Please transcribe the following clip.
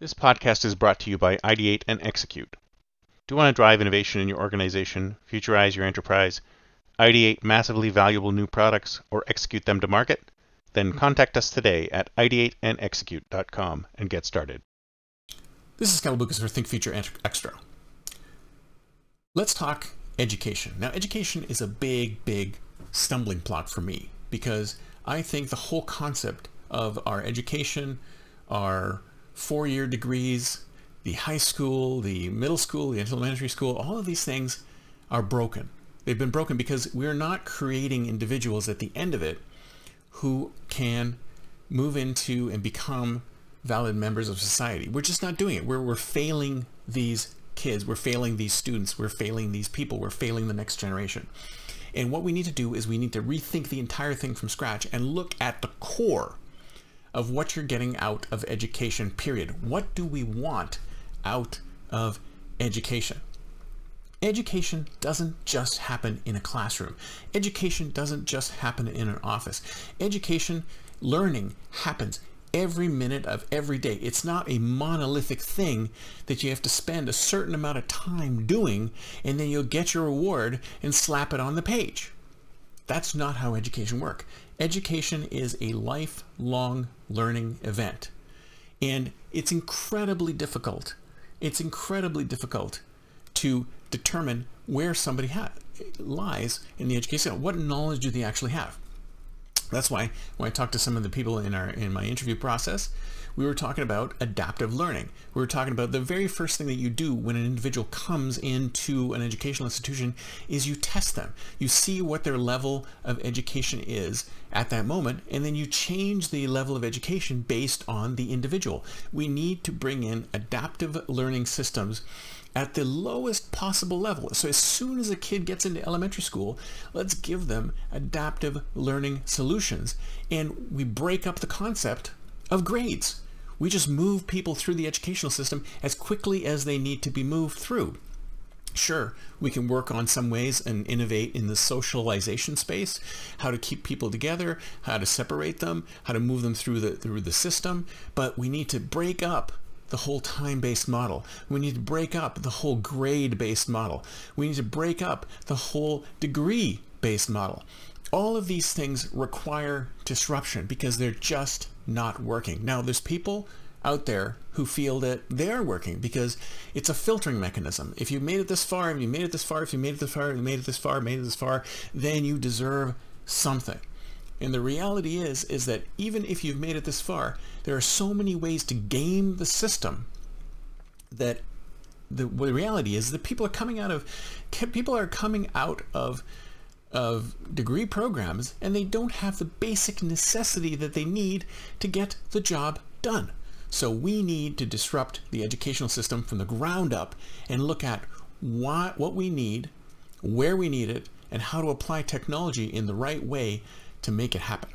This podcast is brought to you by Ideate and Execute. Do you want to drive innovation in your organization, futurize your enterprise, ideate massively valuable new products, or execute them to market? Then contact us today at ideateandexecute.com and get started. This is Cal Lucas for Think Future Extra. Let's talk education. Now, education is a big, big stumbling block for me because I think the whole concept of our education, our four-year degrees, the high school, the middle school, the elementary school, all of these things are broken. They've been broken because we're not creating individuals at the end of it who can move into and become valid members of society. We're just not doing it. We're, we're failing these kids. We're failing these students. We're failing these people. We're failing the next generation. And what we need to do is we need to rethink the entire thing from scratch and look at the core of what you're getting out of education, period. What do we want out of education? Education doesn't just happen in a classroom. Education doesn't just happen in an office. Education, learning happens every minute of every day. It's not a monolithic thing that you have to spend a certain amount of time doing and then you'll get your reward and slap it on the page. That's not how education works. Education is a lifelong learning event. And it's incredibly difficult. It's incredibly difficult to determine where somebody lies in the education. What knowledge do they actually have? That's why when I talked to some of the people in our in my interview process, we were talking about adaptive learning. We were talking about the very first thing that you do when an individual comes into an educational institution is you test them. You see what their level of education is at that moment, and then you change the level of education based on the individual. We need to bring in adaptive learning systems at the lowest possible level. So as soon as a kid gets into elementary school, let's give them adaptive learning solutions. And we break up the concept of grades. We just move people through the educational system as quickly as they need to be moved through. Sure, we can work on some ways and innovate in the socialization space, how to keep people together, how to separate them, how to move them through the through the system, but we need to break up the whole time-based model. We need to break up the whole grade-based model. We need to break up the whole degree-based model. All of these things require disruption because they're just not working. Now, there's people out there who feel that they are working because it's a filtering mechanism. If you made it this far, if you made it this far, if you made it this far, you made it this far, made it this far, then you deserve something. And the reality is, is that even if you've made it this far, there are so many ways to game the system that the, the reality is that people are coming out of people are coming out of of degree programs and they don't have the basic necessity that they need to get the job done. So we need to disrupt the educational system from the ground up and look at what, we need, where we need it, and how to apply technology in the right way to make it happen.